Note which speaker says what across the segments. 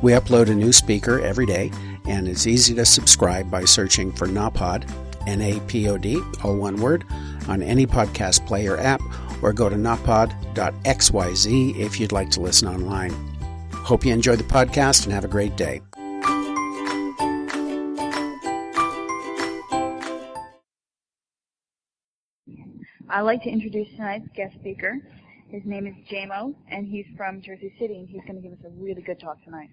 Speaker 1: We upload a new speaker every day, and it's easy to subscribe by searching for NAPOD, N A P O D, all one word, on any podcast player app, or go to napod.xyz if you'd like to listen online. Hope you enjoy the podcast and have a great day.
Speaker 2: I'd like to introduce tonight's guest speaker. His name is JMO, and he's from Jersey City, and he's going to give us a really good talk tonight.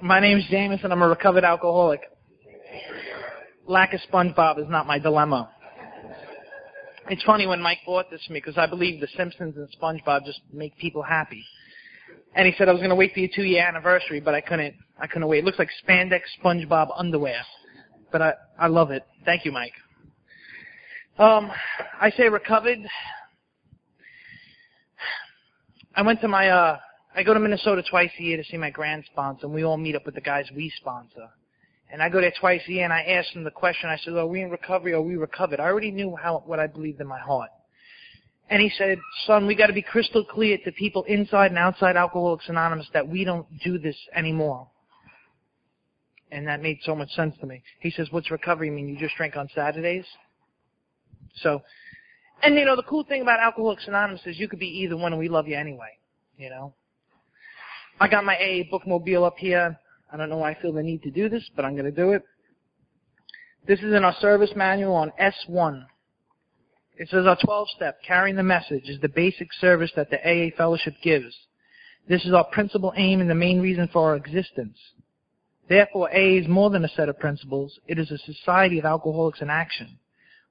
Speaker 3: My name's James, and I'm a recovered alcoholic. Lack of SpongeBob is not my dilemma. It's funny when Mike bought this for me because I believe The Simpsons and SpongeBob just make people happy. And he said I was going to wait for your two-year anniversary, but I couldn't. I couldn't wait. It looks like spandex SpongeBob underwear, but I I love it. Thank you, Mike. Um, I say recovered. I went to my uh I go to Minnesota twice a year to see my grand sponsor, and we all meet up with the guys we sponsor. And I go there twice a year, and I ask them the question. I said, "Are we in recovery? Or are we recovered?" I already knew how what I believed in my heart. And he said, "Son, we got to be crystal clear to people inside and outside Alcoholics Anonymous that we don't do this anymore." And that made so much sense to me. He says, "What's recovery mean? You just drink on Saturdays?" So, and you know, the cool thing about Alcoholics Anonymous is you could be either one, and we love you anyway. You know. I got my AA bookmobile up here. I don't know why I feel the need to do this, but I'm going to do it. This is in our service manual on S1. It says our 12 step, carrying the message, is the basic service that the AA fellowship gives. This is our principal aim and the main reason for our existence. Therefore, AA is more than a set of principles. It is a society of alcoholics in action.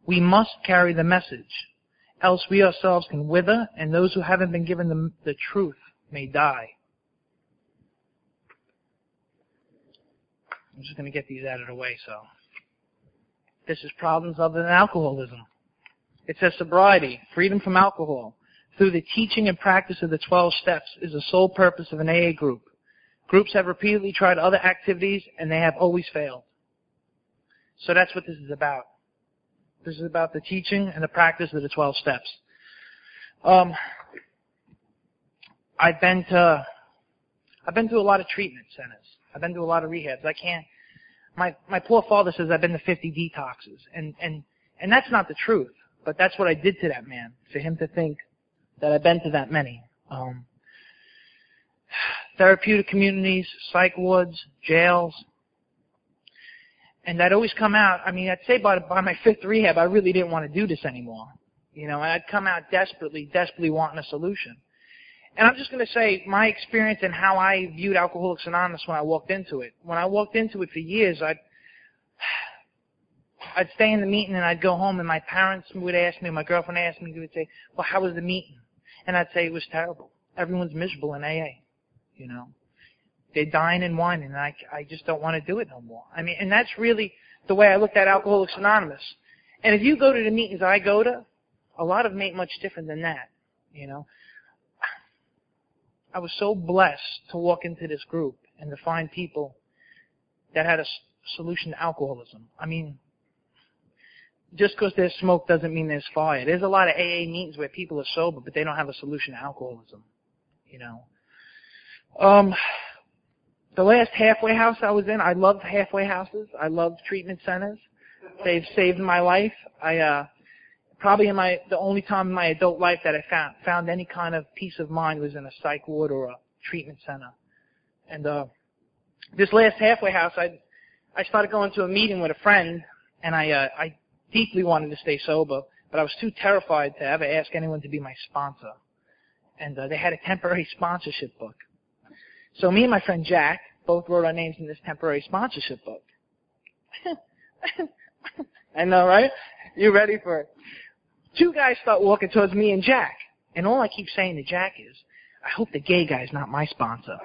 Speaker 3: We must carry the message, else we ourselves can wither, and those who haven't been given the, the truth may die. I'm just going to get these out of the way. So, this is problems other than alcoholism. It says sobriety, freedom from alcohol, through the teaching and practice of the 12 steps is the sole purpose of an AA group. Groups have repeatedly tried other activities and they have always failed. So that's what this is about. This is about the teaching and the practice of the 12 steps. Um, I've been to, I've been to a lot of treatment centers. I've been to a lot of rehabs. I can't. My my poor father says I've been to 50 detoxes, and and and that's not the truth. But that's what I did to that man. For him to think that I've been to that many. Um, therapeutic communities, psych wards, jails. And I'd always come out, I mean, I'd say by, by my fifth rehab, I really didn't want to do this anymore. You know, and I'd come out desperately, desperately wanting a solution. And I'm just going to say my experience and how I viewed Alcoholics Anonymous when I walked into it. When I walked into it for years, I'd I'd stay in the meeting and I'd go home and my parents would ask me, my girlfriend asked me, they would say, well, how was the meeting? And I'd say it was terrible. Everyone's miserable in AA, you know. They're dying and whining and I, I just don't want to do it no more. I mean, and that's really the way I looked at Alcoholics Anonymous. And if you go to the meetings I go to, a lot of them ain't much different than that, you know. I was so blessed to walk into this group and to find people that had a solution to alcoholism. I mean, just because there's smoke doesn't mean there's fire. There's a lot of AA meetings where people are sober, but they don't have a solution to alcoholism. You know. Um, the last halfway house I was in, I loved halfway houses. I loved treatment centers. They've saved my life. I uh, probably in my the only time in my adult life that I found found any kind of peace of mind was in a psych ward or a treatment center. And uh, this last halfway house, I I started going to a meeting with a friend, and I uh, I deeply wanted to stay sober, but I was too terrified to ever ask anyone to be my sponsor. And uh, they had a temporary sponsorship book. So me and my friend Jack both wrote our names in this temporary sponsorship book. I know, right? You ready for it? Two guys start walking towards me and Jack. And all I keep saying to Jack is, I hope the gay guy's not my sponsor.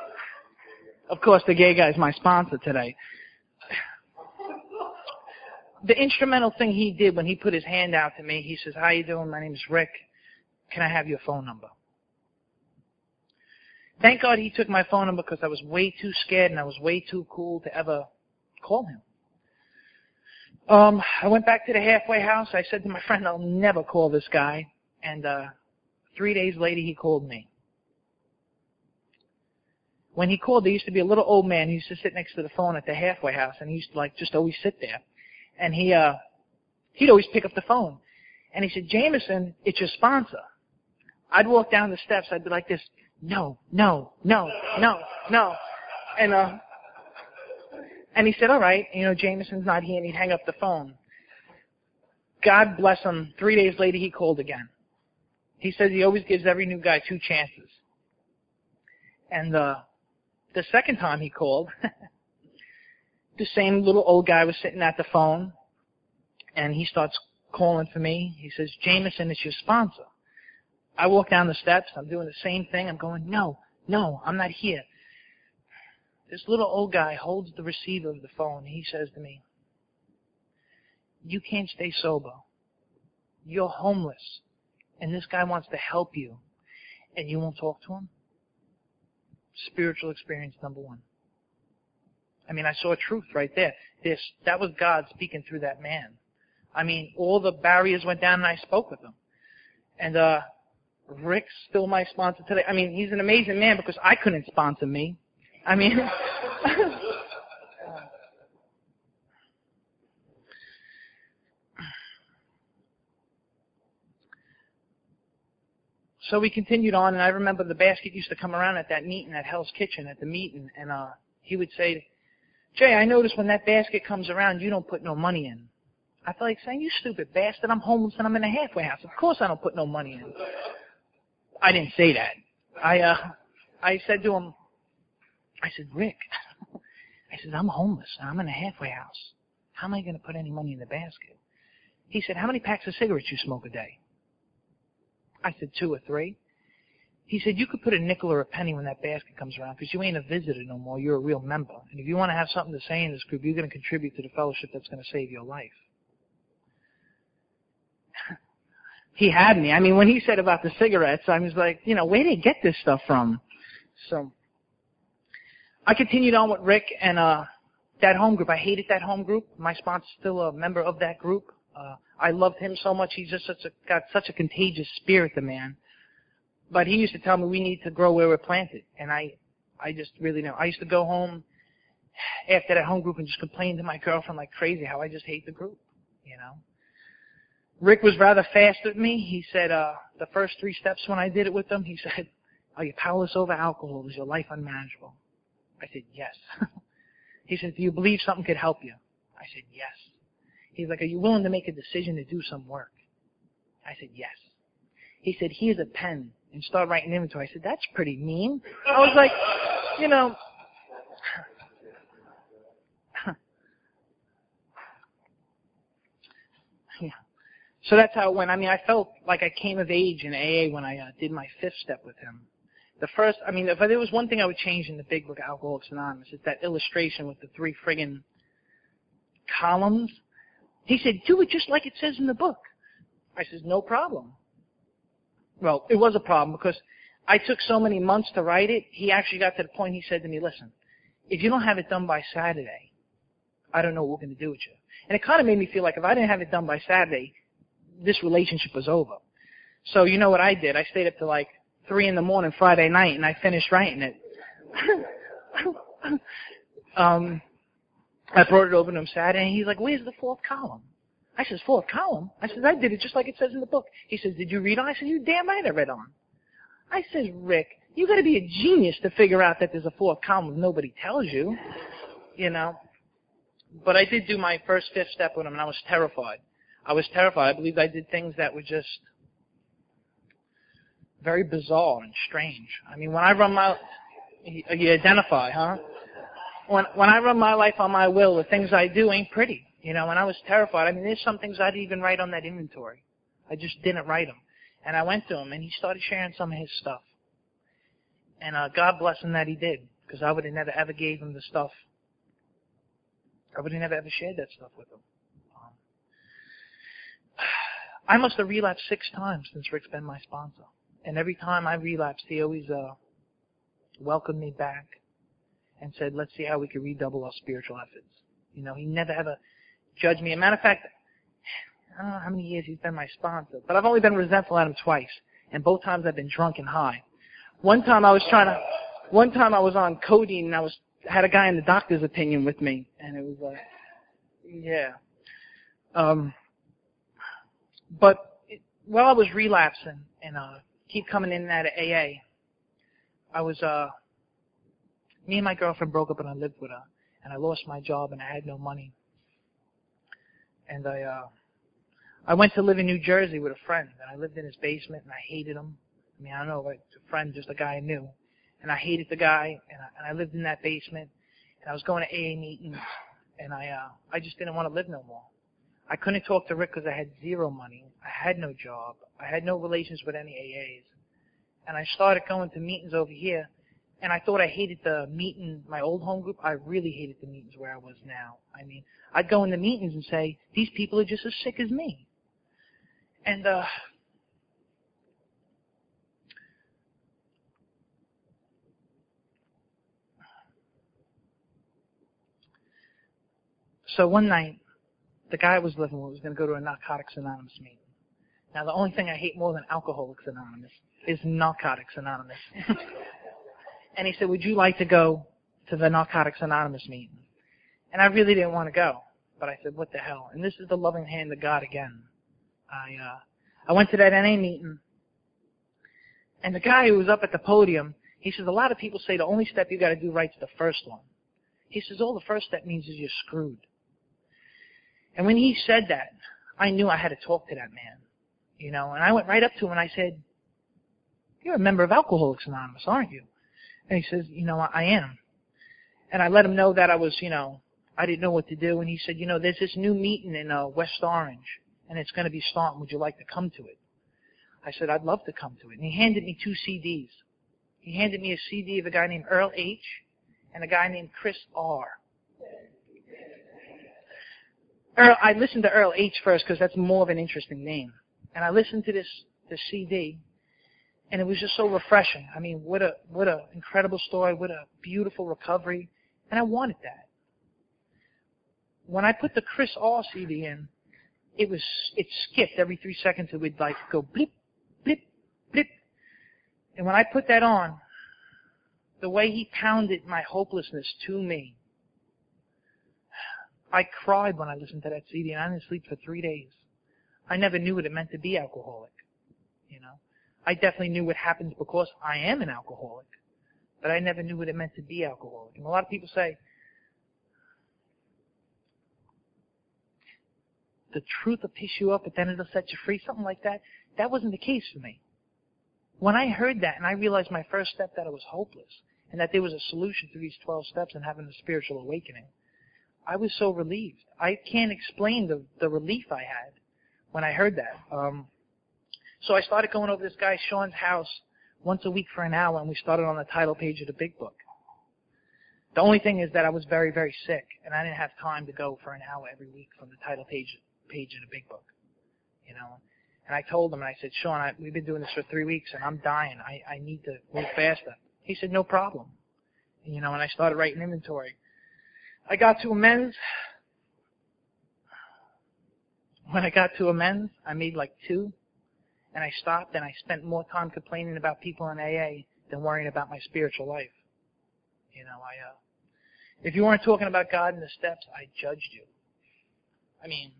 Speaker 3: of course, the gay guy's my sponsor today. The instrumental thing he did when he put his hand out to me, he says, how you doing? My name is Rick. Can I have your phone number? Thank God he took my phone number because I was way too scared and I was way too cool to ever call him. Um, I went back to the halfway house. I said to my friend, I'll never call this guy. And uh, three days later, he called me. When he called, there used to be a little old man who used to sit next to the phone at the halfway house, and he used to like just always sit there. And he, uh, he'd always pick up the phone, and he said, "Jamison, it's your sponsor." I'd walk down the steps. I'd be like this, "No, no, no, no, no," and uh, and he said, all right, you know, Jamison's not here, and he'd hang up the phone. God bless him. Three days later, he called again. He says he always gives every new guy two chances. And uh, the second time he called, the same little old guy was sitting at the phone, and he starts calling for me. He says, Jamison, it's your sponsor. I walk down the steps. I'm doing the same thing. I'm going, no, no, I'm not here. This little old guy holds the receiver of the phone. He says to me, you can't stay sober. You're homeless. And this guy wants to help you. And you won't talk to him? Spiritual experience number one. I mean, I saw truth right there. This, that was God speaking through that man. I mean, all the barriers went down and I spoke with him. And, uh, Rick's still my sponsor today. I mean, he's an amazing man because I couldn't sponsor me. I mean, so we continued on, and I remember the basket used to come around at that meeting at Hell's Kitchen at the meeting, and uh, he would say, Jay, I notice when that basket comes around, you don't put no money in. I felt like saying, you stupid bastard, I'm homeless and I'm in a halfway house. Of course I don't put no money in. I didn't say that. I, uh, I said to him, I said, Rick, I said, I'm homeless I'm in a halfway house. How am I going to put any money in the basket? He said, how many packs of cigarettes you smoke a day? I said, two or three. He said, you could put a nickel or a penny when that basket comes around because you ain't a visitor no more. You're a real member. And if you want to have something to say in this group, you're going to contribute to the fellowship that's going to save your life. he had me. I mean, when he said about the cigarettes, I was like, you know, where did he get this stuff from? So I continued on with Rick and uh, that home group. I hated that home group. My sponsor's still a member of that group. Uh, I loved him so much. He's just such a, got such a contagious spirit, the man. But he used to tell me we need to grow where we're planted, and I, I just really know. I used to go home after that home group and just complain to my girlfriend like crazy how I just hate the group, you know. Rick was rather fast with me. He said uh, the first three steps when I did it with him, he said, "Are you powerless over alcohol? Is your life unmanageable?" I said, yes. he said, do you believe something could help you? I said, yes. He's like, are you willing to make a decision to do some work? I said, yes. He said, here's a pen and start writing inventory. I said, that's pretty mean. I was like, you know, yeah. So that's how it went. I mean, I felt like I came of age in AA when I uh, did my fifth step with him the first, I mean, if there was one thing I would change in the big book, Alcoholics Anonymous, it's that illustration with the three friggin' columns. He said, do it just like it says in the book. I says, no problem. Well, it was a problem because I took so many months to write it. He actually got to the point he said to me, listen, if you don't have it done by Saturday, I don't know what we're going to do with you. And it kind of made me feel like if I didn't have it done by Saturday, this relationship was over. So you know what I did? I stayed up to like three in the morning Friday night, and I finished writing it. um, I brought it over to him Saturday, and he's like, "Where's the fourth column?" I says, fourth column? I says, I did it just like it says in the book. He says, did you read on? I said, you damn right I read on. I says, Rick, you gotta be a genius to figure out that there's a fourth column nobody tells you. You know? But I did do my first fifth step with him and I was terrified. I was terrified. I believed I did things that were just very bizarre and strange. I mean, when I run my, you identify, huh? when when I run my life on my will, the things I do ain't pretty. You know, and I was terrified. I mean, there's some things I didn't even write on that inventory. I just didn't write them. And I went to him, and he started sharing some of his stuff. And uh, God bless him that he did, because I would have never ever gave him the stuff. I would have never ever shared that stuff with him. Um, I must have relapsed six times since Rick's been my sponsor. And every time I relapsed, he always uh, welcomed me back and said, let's see how we can redouble our spiritual efforts. You know, he never ever judged me. As a matter of fact, I don't know how many years he's been my sponsor, but I've only been resentful at him twice, and both times I've been drunk and high. One time I was trying to, one time I was on codeine and I was had a guy in the doctor's opinion with me, and it was like, yeah. Um, but it, while I was relapsing and uh, keep coming in and out of AA, I was uh, me and my girlfriend broke up and I lived with her, and I lost my job and I had no money, and I uh, I went to live in New Jersey with a friend, and I lived in his basement and I hated him. I mean, I don't know, like a friend, just a guy I knew, and I hated the guy, and I, and I lived in that basement, and I was going to AA meetings, and I uh, I just didn't want to live no more. I couldn't talk to Rick because I had zero money. I had no job. I had no relations with any AAs. And I started going to meetings over here, and I thought I hated the meeting, my old home group. I really hated the meetings where I was now. I mean, I'd go into meetings and say, these people are just as sick as me. And, uh, so one night, the guy I was living with was going to go to a Narcotics Anonymous meeting. Now, the only thing I hate more than Alcoholics Anonymous is Narcotics Anonymous. and he said, would you like to go to the Narcotics Anonymous meeting? And I really didn't want to go. But I said, what the hell? And this is the loving hand of God again. I, uh, I went to that NA meeting, and the guy who was up at the podium, he says, a lot of people say the only step you gotta do right is the first one. He says, all the first step means is you're screwed. And when he said that, I knew I had to talk to that man. You know, and I went right up to him and I said, you're a member of Alcoholics Anonymous, aren't you? And he says, you know, I am. And I let him know that I was, you know, I didn't know what to do. And he said, you know, there's this new meeting in uh, West Orange, and it's going to be starting. Would you like to come to it? I said, I'd love to come to it. And he handed me two CDs. He handed me a CD of a guy named Earl H. and a guy named Chris R. Earl, I listened to Earl H first because that's more of an interesting name. And I listened to this, this CD, and it was just so refreshing. I mean, what a, what a incredible story, what a beautiful recovery, and I wanted that. When I put the Chris R CD in, it was, it skipped every three seconds. It would like go blip, blip, blip. And when I put that on, the way he pounded my hopelessness to me, I cried when I listened to that CD and I didn't sleep for three days. I never knew what it meant to be alcoholic. You know, I definitely knew what happens because I am an alcoholic, but I never knew what it meant to be alcoholic. And a lot of people say, the truth will piss you up, but then it'll set you free, something like that. That wasn't the case for me. When I heard that and I realized my first step that it was hopeless and that there was a solution to these 12 steps and having a spiritual awakening, I was so relieved. I can't explain the, the relief I had when I heard that. Um, so I started going over this guy Sean's house once a week for an hour, and we started on the title page of the Big Book. The only thing is that I was very, very sick, and I didn't have time to go for an hour every week from the title page page of the Big Book. You know, and I told him, and I said, Sean, I, we've been doing this for three weeks, and I'm dying. I, I need to move faster. He said, no problem. You know, and I started writing inventory. I got to amends. When I got to amends, I made like two, and I stopped and I spent more time complaining about people in AA than worrying about my spiritual life. You know, I, uh, if you weren't talking about God and the steps, I judged you. I mean,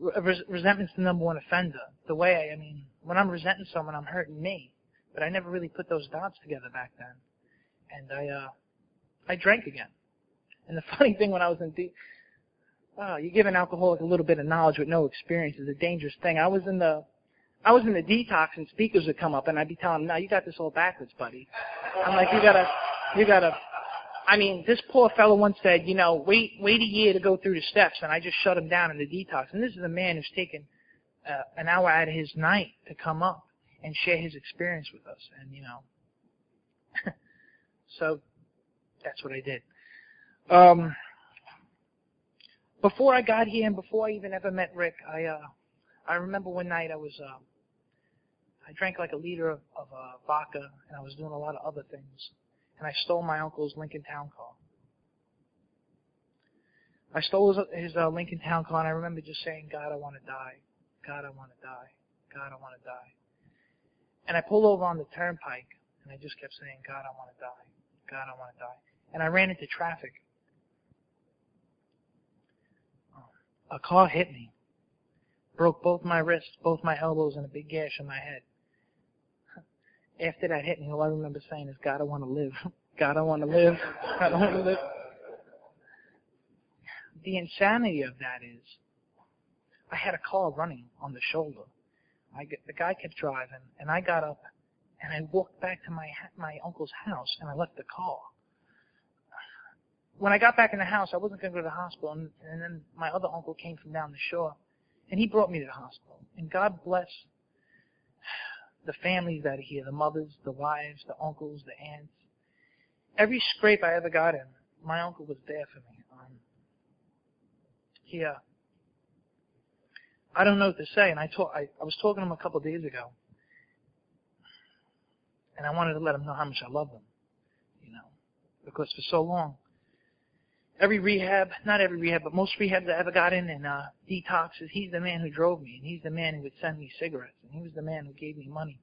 Speaker 3: res- resentment's the number one offender. The way I, I mean, when I'm resenting someone, I'm hurting me. But I never really put those dots together back then. And I, uh, I drank again. And the funny thing when I was in deep, oh, you give an alcoholic a little bit of knowledge with no experience is a dangerous thing. I was in the, I was in the detox and speakers would come up and I'd be telling them, no, you got this all backwards, buddy. I'm like, you gotta, you gotta, I mean, this poor fellow once said, you know, wait, wait a year to go through the steps, and I just shut him down in the detox. And this is a man who's taken uh, an hour out of his night to come up and share his experience with us. And you know, so that's what I did. Um, before I got here and before I even ever met Rick, I uh, I remember one night I was uh, I drank like a liter of, of uh, vodka and I was doing a lot of other things, and I stole my uncle's Lincoln Town car. I stole his, his uh, Lincoln Town car, and I remember just saying, "God, I want to die. God, I want to die. God, I want to die." And I pulled over on the turnpike, and I just kept saying, "God, I want to die. God, I want to die." And I ran into traffic. A car hit me, broke both my wrists, both my elbows, and a big gash in my head. After that hit me, all I remember saying is, God, I want to live. God, I want to live. God, I want to live. The insanity of that is, I had a car running on the shoulder. I the guy kept driving, and I got up, and I walked back to my my uncle's house, and I left the car. When I got back in the house, I wasn't going to go to the hospital, and, and then my other uncle came from down the shore, and he brought me to the hospital. And God bless the families that are here, the mothers, the wives, the uncles, the aunts. Every scrape I ever got in, my uncle was there for me. Um, he, uh, I don't know what to say, and I, talk, I, I was talking to him a couple of days ago, and I wanted to let him know how much I love him, you know, because for so long, every rehab, not every rehab, but most rehabs I ever got in and uh, detoxes, he's the man who drove me, and he's the man who would send me cigarettes, and he was the man who gave me money.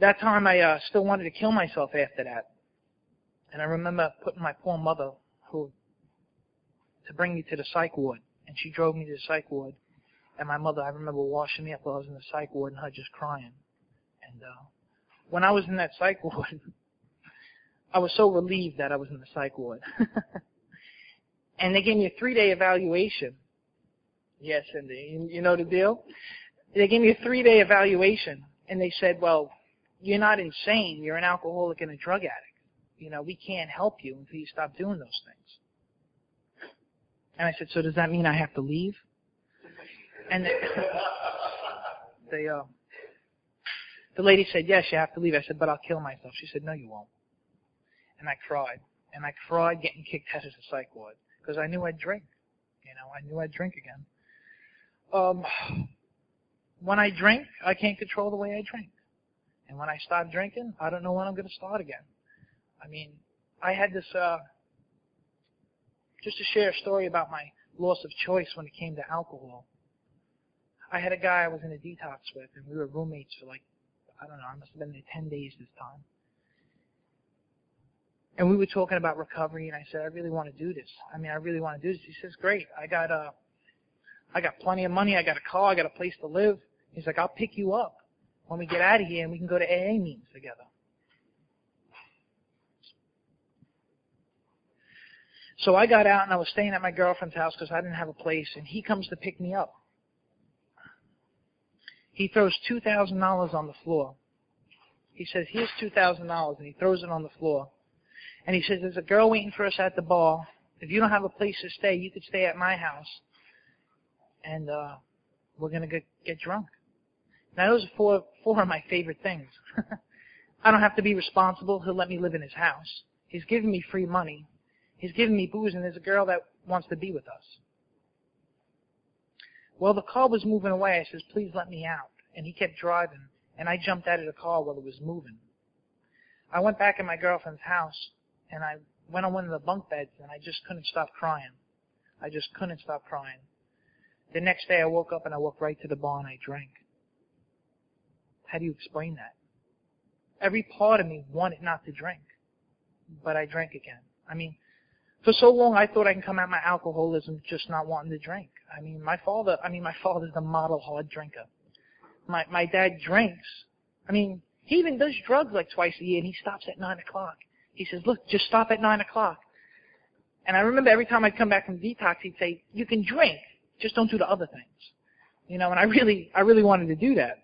Speaker 3: That time I uh, still wanted to kill myself after that. And I remember putting my poor mother, who, to bring me to the psych ward, and she drove me to the psych ward. And my mother, I remember washing me up while I was in the psych ward, and her just crying. And uh, when I was in that psych ward, I was so relieved that I was in the psych ward. and they gave me a three-day evaluation. Yes, Cindy, you know the deal? They gave me a three-day evaluation, and they said, well, you're not insane. You're an alcoholic and a drug addict. You know, we can't help you until you stop doing those things. And I said, so does that mean I have to leave? And they, they uh, the lady said, yes, you have to leave. I said, but I'll kill myself. She said, no, you won't. And I cried. And I cried getting kicked out of the psych ward because I knew I'd drink. You know, I knew I'd drink again. Um, when I drink, I can't control the way I drink. And when I stop drinking, I don't know when I'm going to start again. I mean, I had this, uh, just to share a story about my loss of choice when it came to alcohol. I had a guy I was in a detox with, and we were roommates for like, I don't know, I must have been there 10 days this time. And we were talking about recovery, and I said, I really want to do this. I mean, I really want to do this. He says, great. I got, uh, I got plenty of money. I got a car. I got a place to live. He's like, I'll pick you up when we get out of here and we can go to AA meetings together. So I got out and I was staying at my girlfriend's house because I didn't have a place, and he comes to pick me up. He throws $2,000 on the floor. He says, here's $2,000, and he throws it on the floor. And he says, there's a girl waiting for us at the bar. If you don't have a place to stay, you could stay at my house. And uh, we're going to get, get drunk. Now, those are four, four of my favorite things. I don't have to be responsible. He'll let me live in his house. He's giving me free money. He's giving me booze, and there's a girl that wants to be with us. Well, the car was moving away. I says, please let me out. And he kept driving, and I jumped out of the car while it was moving. I went back in my girlfriend's house, and I went on one of the bunk beds, and I just couldn't stop crying. I just couldn't stop crying. The next day I woke up and I walked right to the bar and I drank. How do you explain that? Every part of me wanted not to drink, but I drank again. I mean, for so long I thought I can come out my alcoholism just not wanting to drink. I mean, my father, I mean, my father's the model hard drinker. My, my dad drinks. I mean, he even does drugs like twice a year and he stops at nine o'clock. He says, look, just stop at nine o'clock. And I remember every time I'd come back from detox, he'd say, you can drink, just don't do the other things. You know, and I really, I really wanted to do that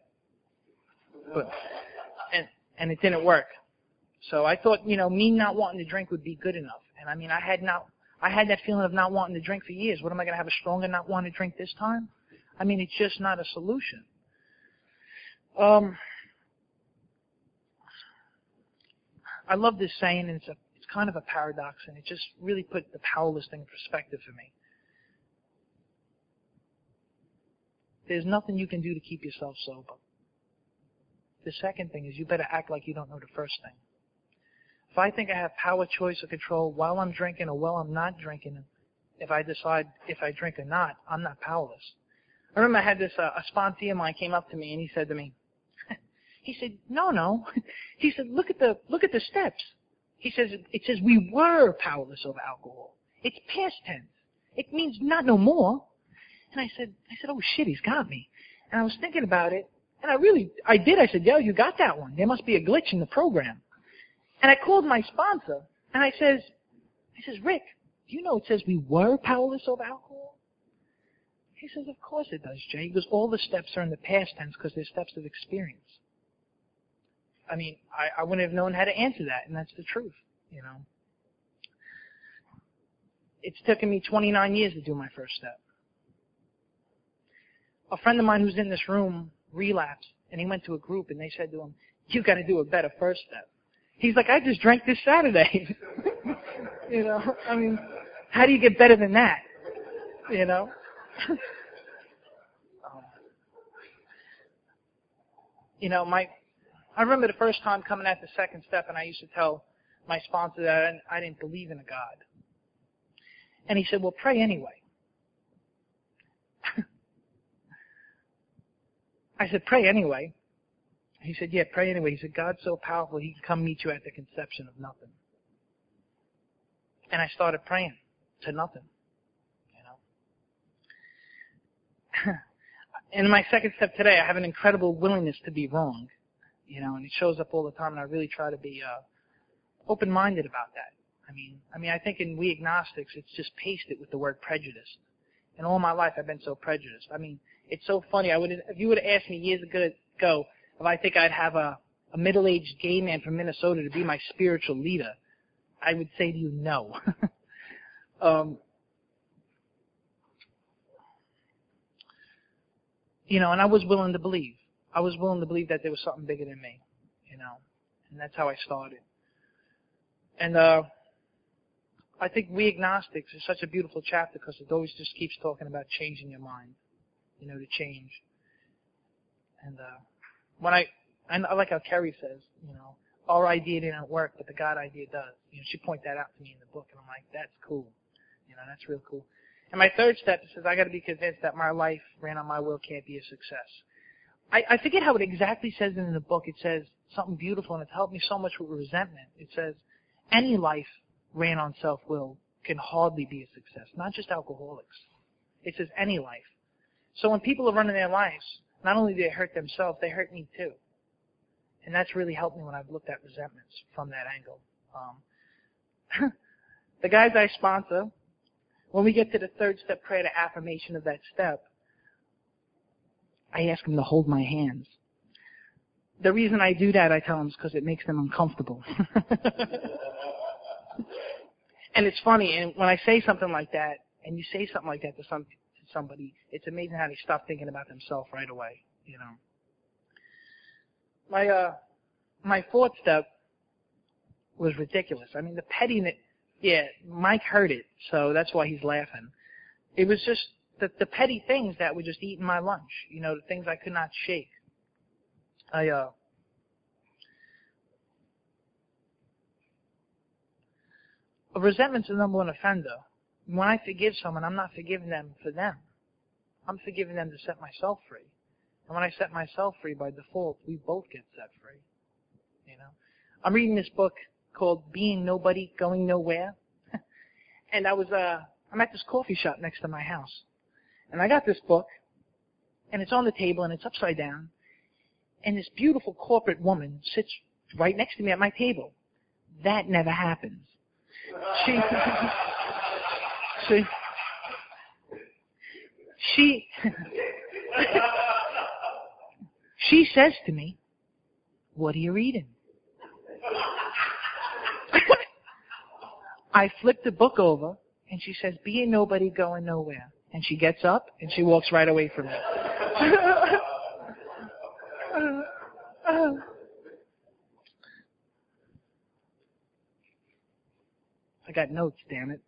Speaker 3: but and and it didn't work. So I thought, you know, me not wanting to drink would be good enough. And I mean, I had not, I had that feeling of not wanting to drink for years. What am I going to have a stronger not wanting to drink this time? I mean, it's just not a solution. Um, I love this saying, and it's a, it's kind of a paradox, and it just really put the powerless thing in perspective for me. There's nothing you can do to keep yourself sober. The second thing is you better act like you don't know the first thing. If I think I have power, choice, or control while I'm drinking or while I'm not drinking, if I decide if I drink or not, I'm not powerless. I remember I had this, uh, a sponsee of mine came up to me and he said to me, he said, no, no. He said, look at the, look at the steps. He says, it says we were powerless over alcohol. It's past tense. It means not no more. And I said, I said, oh shit, he's got me. And I was thinking about it, and I really, I did. I said, yo, you got that one. There must be a glitch in the program. And I called my sponsor, and I says, I says, Rick, do you know it says we were powerless over alcohol? He says, of course it does, Jay. Because all the steps are in the past tense because they're steps of experience. I mean, I, I wouldn't have known how to answer that, and that's the truth, you know. It's taken me 29 years to do my first step. A friend of mine who's in this room relapsed, and he went to a group, and they said to him, "You've got to do a better first step. He's like, I just drank this Saturday. you know, I mean, how do you get better than that? You know? um, you know, my, I remember the first time coming at the second step and I used to tell my sponsor that I didn't, believe in a God. And he said, well, pray anyway. I said, pray anyway. He said, yeah, pray anyway. He said, God's so powerful, he can come meet you at the conception of nothing. And I started praying to nothing, you know. in my second step today, I have an incredible willingness to be wrong, you know, and it shows up all the time, and I really try to be uh, open-minded about that. I mean, I mean, I think in we agnostics, it's just pasted with the word prejudice. And all my life, I've been so prejudiced. I mean, it's so funny. I would, if you would have asked me years ago, if I think I'd have a, a middle-aged gay man from Minnesota to be my spiritual leader, I would say to you, no. um, you know, and I was willing to believe. I was willing to believe that there was something bigger than me, you know, and that's how I started. And uh, I think We Agnostics is such a beautiful chapter because it always just keeps talking about changing your mind, you know, to change. And uh, when I, and I like how Kerry says, you know, our idea didn't work, but the God idea does. You know, she pointed that out to me in the book, and I'm like, that's cool. You know, that's real cool. And my third step says I got to be convinced that my life ran on my will can't be a success. I, I forget how it exactly says it in the book. It says something beautiful, and it's helped me so much with resentment. It says any life ran on self-will can hardly be a success, not just alcoholics. It says any life. So when people are running their lives not only do they hurt themselves, they hurt me too. And that's really helped me when I've looked at resentments from that angle. Um, the guys I sponsor, when we get to the third step prayer, the affirmation of that step, I ask them to hold my hands. The reason I do that, I tell them, is because it makes them uncomfortable. and it's funny, and when I say something like that, and you say something like that to some to somebody, it's amazing how they stop thinking about themselves right away, you know. My, uh, my fourth step was ridiculous. I mean, the pettiness, yeah, Mike heard it, so that's why he's laughing. It was just the, the petty things that were just eating my lunch, you know, the things I could not shake. I, uh, resentment's the number one offender when I forgive someone, I'm not forgiving them for them. I'm forgiving them to set myself free. And when I set myself free by default, we both get set free. You know, I'm reading this book called Being Nobody, Going Nowhere. and I was, uh, I'm at this coffee shop next to my house. And I got this book, and it's on the table, and it's upside down. And this beautiful corporate woman sits right next to me at my table. That never happens. She, See? She, she says to me, what are you reading? I flip the book over, and she says, "Be a nobody going nowhere." And she gets up and she walks right away from me. I got notes, damn it.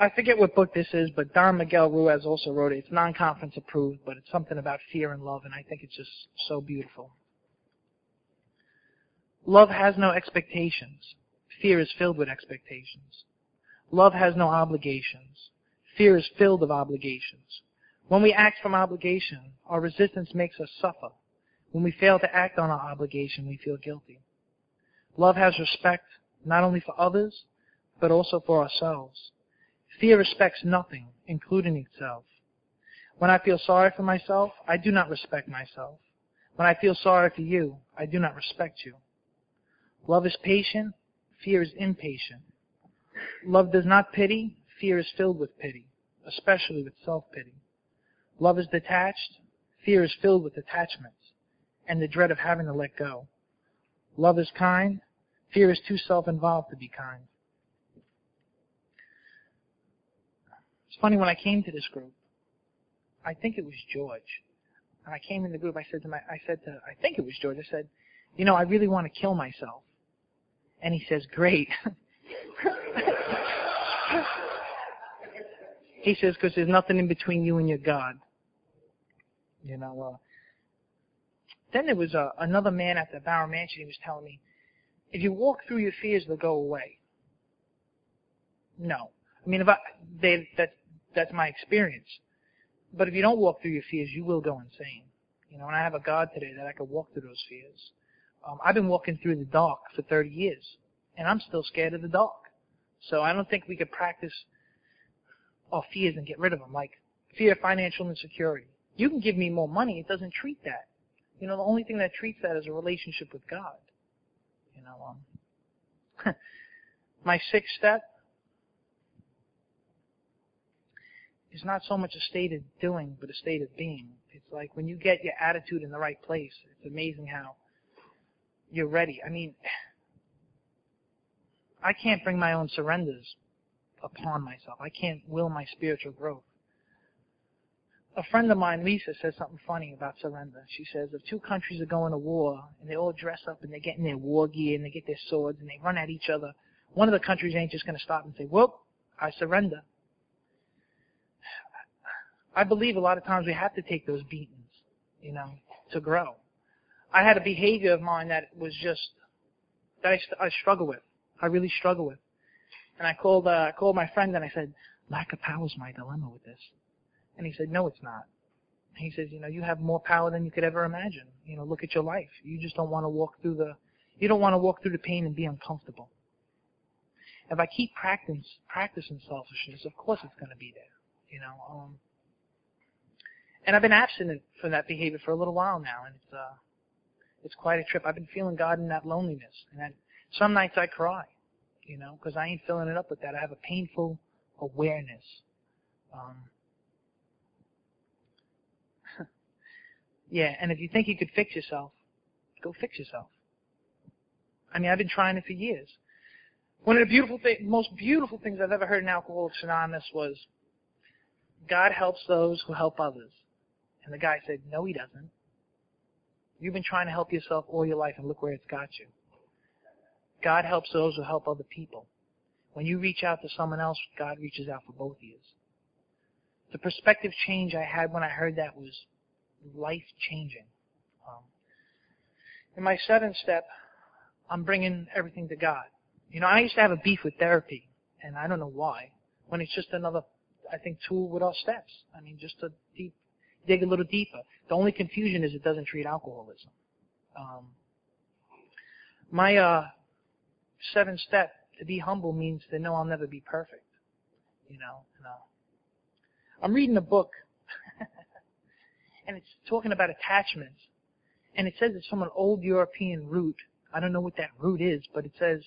Speaker 3: I forget what book this is, but Don Miguel Ruiz also wrote it. It's non-conference approved, but it's something about fear and love, and I think it's just so beautiful. Love has no expectations. Fear is filled with expectations. Love has no obligations. Fear is filled with obligations. When we act from obligation, our resistance makes us suffer. When we fail to act on our obligation, we feel guilty. Love has respect, not only for others, but also for ourselves. Fear respects nothing, including itself. When I feel sorry for myself, I do not respect myself. When I feel sorry for you, I do not respect you. Love is patient, fear is impatient. Love does not pity, fear is filled with pity, especially with self-pity. Love is detached, fear is filled with attachments and the dread of having to let go. Love is kind, fear is too self-involved to be kind. It's funny when I came to this group, I think it was George. And I came in the group, I said to my, I said to, I think it was George, I said, you know, I really want to kill myself. And he says, great. he says, because there's nothing in between you and your God. You know, uh, then there was uh, another man at the Bauer Mansion. He was telling me, if you walk through your fears, they'll go away. No, I mean, if I, they, that, that's my experience. But if you don't walk through your fears, you will go insane. You know, and I have a God today that I can walk through those fears. Um, I've been walking through the dark for 30 years, and I'm still scared of the dark. So I don't think we could practice our fears and get rid of them, like fear of financial insecurity. You can give me more money, it doesn't treat that. You know, the only thing that treats that is a relationship with God. You know, um, my sixth step is not so much a state of doing, but a state of being. It's like when you get your attitude in the right place, it's amazing how you're ready. I mean, I can't bring my own surrenders upon myself. I can't will my spiritual growth. A friend of mine, Lisa, says something funny about surrender. She says if two countries are going to war and they all dress up and they get in their war gear and they get their swords and they run at each other, one of the countries ain't just going to stop and say, whoop, I surrender. I believe a lot of times we have to take those beatings, you know, to grow. I had a behavior of mine that was just that I, I struggle with. I really struggle with. And I called uh, I called my friend and I said, lack of power is my dilemma with this. And he said, no, it's not. He says, you know, you have more power than you could ever imagine. You know, look at your life. You just don't want to walk through the, you don't want to walk through the pain and be uncomfortable. If I keep practice, practicing selfishness, of course it's going to be there. You know, um, and I've been abstinent from that behavior for a little while now, and it's uh, it's quite a trip. I've been feeling God in that loneliness, and that some nights I cry, you know, because I ain't filling it up with that. I have a painful awareness. Um, yeah, and if you think you could fix yourself, go fix yourself. I mean, I've been trying it for years. One of the beautiful things, most beautiful things I've ever heard in Alcoholics Anonymous was, God helps those who help others. And the guy said, no, he doesn't. You've been trying to help yourself all your life, and look where it's got you. God helps those who help other people. When you reach out to someone else, God reaches out for both of you. The perspective change I had when I heard that was life changing. Um, in my seventh step, I'm bringing everything to God. You know, I used to have a beef with therapy, and I don't know why. When it's just another, I think, tool with our steps. I mean, just to deep, dig a little deeper. The only confusion is it doesn't treat alcoholism. Um, my uh, seventh step to be humble means to know I'll never be perfect. You know, I'm reading a book, and it's talking about attachments, and it says it's from an old European root. I don't know what that root is, but it says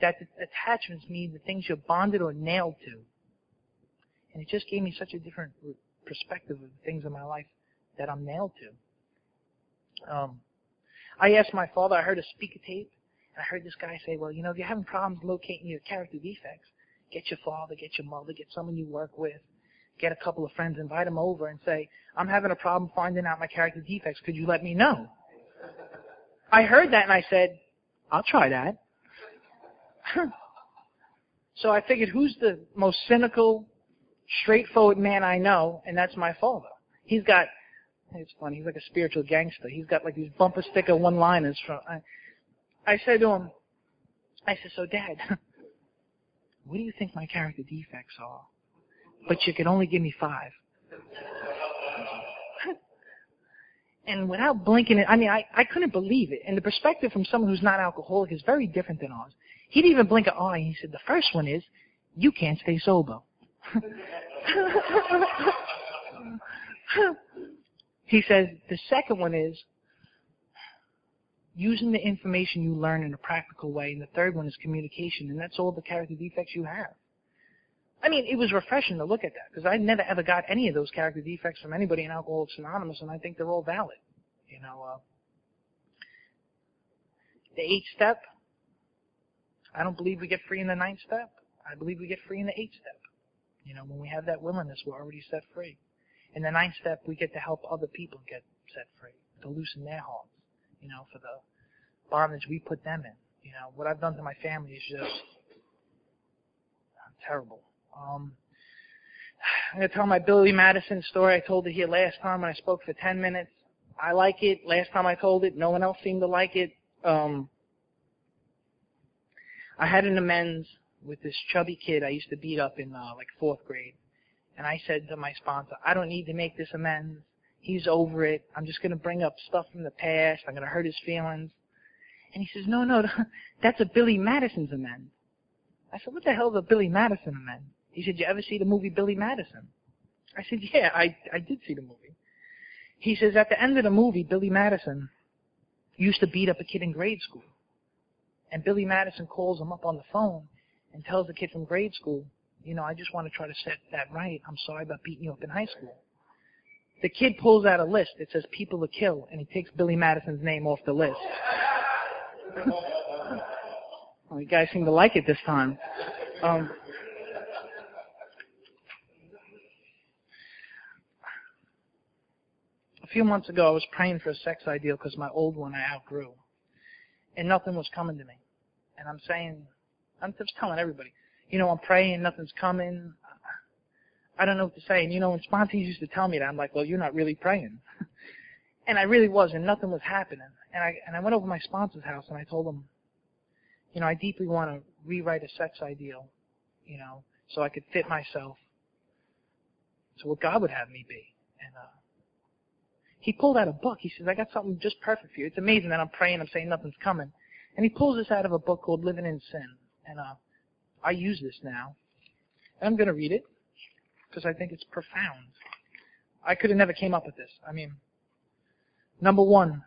Speaker 3: that attachments mean the things you're bonded or nailed to. And it just gave me such a different perspective of the things in my life that I'm nailed to. Um, I asked my father, I heard a speaker tape, I heard this guy say, well, you know, if you're having problems locating your character defects, get your father, get your mother, get someone you work with, get a couple of friends, invite them over and say, I'm having a problem finding out my character defects. Could you let me know? I heard that and I said, I'll try that. so I figured, who's the most cynical, straightforward man I know? And that's my father. He's got, it's funny, he's like a spiritual gangster. He's got like these bumper sticker one-liners from, I, I said to him, I said, so dad, what do you think my character defects are? But you can only give me five. and without blinking it, I mean, I, I couldn't believe it. And the perspective from someone who's not alcoholic is very different than ours. He didn't even blink an eye. He said, the first one is, you can't stay sober. he says, the second one is, using the information you learn in a practical way. And the third one is communication. And that's all the character defects you have. I mean, it was refreshing to look at that because I never ever got any of those character defects from anybody in Alcoholics Anonymous, and I think they're all valid. You know, uh, the eighth step, I don't believe we get free in the ninth step. I believe we get free in the eighth step. You know, when we have that willingness, we're already set free. In the ninth step, we get to help other people get set free, to loosen their hearts, you know, for the bondage we put them in. You know, what I've done to my family is just terrible. Um, I'm to tell my Billy Madison story. I told it here last time when I spoke for 10 minutes. I like it. Last time I told it, no one else seemed to like it. Um, I had an amends with this chubby kid I used to beat up in uh, like fourth grade. And I said to my sponsor, I don't need to make this amends. He's over it. I'm just going to bring up stuff from the past. I'm going to hurt his feelings. And he says, no, no, that's a Billy Madison's amend. I said, what the hell is a Billy Madison amend? He said, you ever see the movie Billy Madison? I said, yeah, I, I did see the movie. He says, at the end of the movie, Billy Madison used to beat up a kid in grade school. And Billy Madison calls him up on the phone and tells the kid from grade school, you know, I just want to try to set that right. I'm sorry about beating you up in high school. The kid pulls out a list. It says people to kill, and he takes Billy Madison's name off the list. well, you guys seem to like it this time. Um, A few months ago, I was praying for a sex ideal because my old one I outgrew. And nothing was coming to me. And I'm saying, I'm just telling everybody, you know, I'm praying, nothing's coming. I don't know what to say. And you know, when sponsees used to tell me that, I'm like, well, you're not really praying. and I really was, and nothing was happening. And I, and I went over to my sponsor's house and I told him, you know, I deeply want to rewrite a sex ideal, you know, so I could fit myself to what God would have me be. And, uh, he pulled out a book. He says, I got something just perfect for you. It's amazing that I'm praying, I'm saying nothing's coming. And he pulls this out of a book called Living in Sin. And uh, I use this now. And I'm going to read it because I think it's profound. I could have never came up with this. I mean, number one,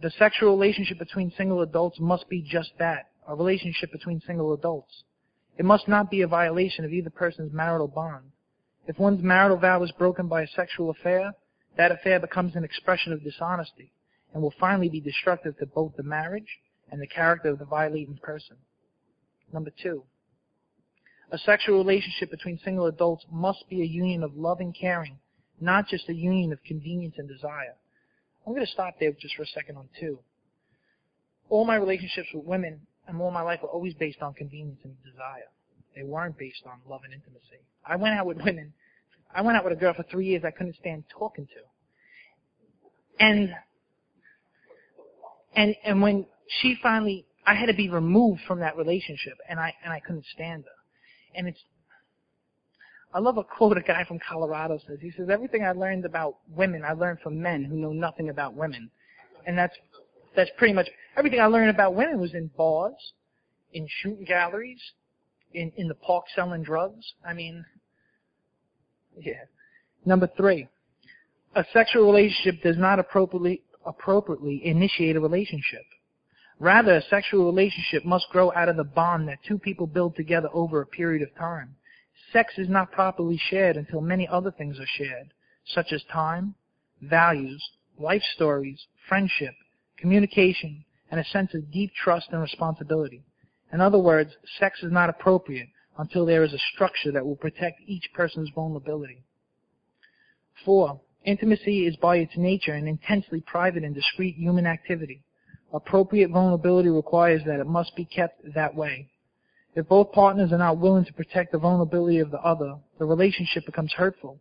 Speaker 3: the sexual relationship between single adults must be just that, a relationship between single adults. It must not be a violation of either person's marital bond. If one's marital vow is broken by a sexual affair, that affair becomes an expression of dishonesty and will finally be destructive to both the marriage and the character of the violating person. Number two, a sexual relationship between single adults must be a union of love and caring, not just a union of convenience and desire. I'm going to stop there just for a second on two. All my relationships with women and all my life were always based on convenience and desire. They weren't based on love and intimacy. I went out with women I went out with a girl for three years I couldn't stand talking to. And, and, and when she finally, I had to be removed from that relationship and I, and I couldn't stand her. And it's, I love a quote a guy from Colorado says. He says, everything I learned about women, I learned from men who know nothing about women. And that's, that's pretty much, everything I learned about women was in bars, in shooting galleries, in, in the park selling drugs. I mean, yeah. Number three, a sexual relationship does not appropriately, appropriately initiate a relationship. Rather, a sexual relationship must grow out of the bond that two people build together over a period of time. Sex is not properly shared until many other things are shared, such as time, values, life stories, friendship, communication, and a sense of deep trust and responsibility. In other words, sex is not appropriate until there is a structure that will protect each person's vulnerability. Four, intimacy is by its nature an intensely private and discreet human activity. Appropriate vulnerability requires that it must be kept that way. If both partners are not willing to protect the vulnerability of the other, the relationship becomes hurtful,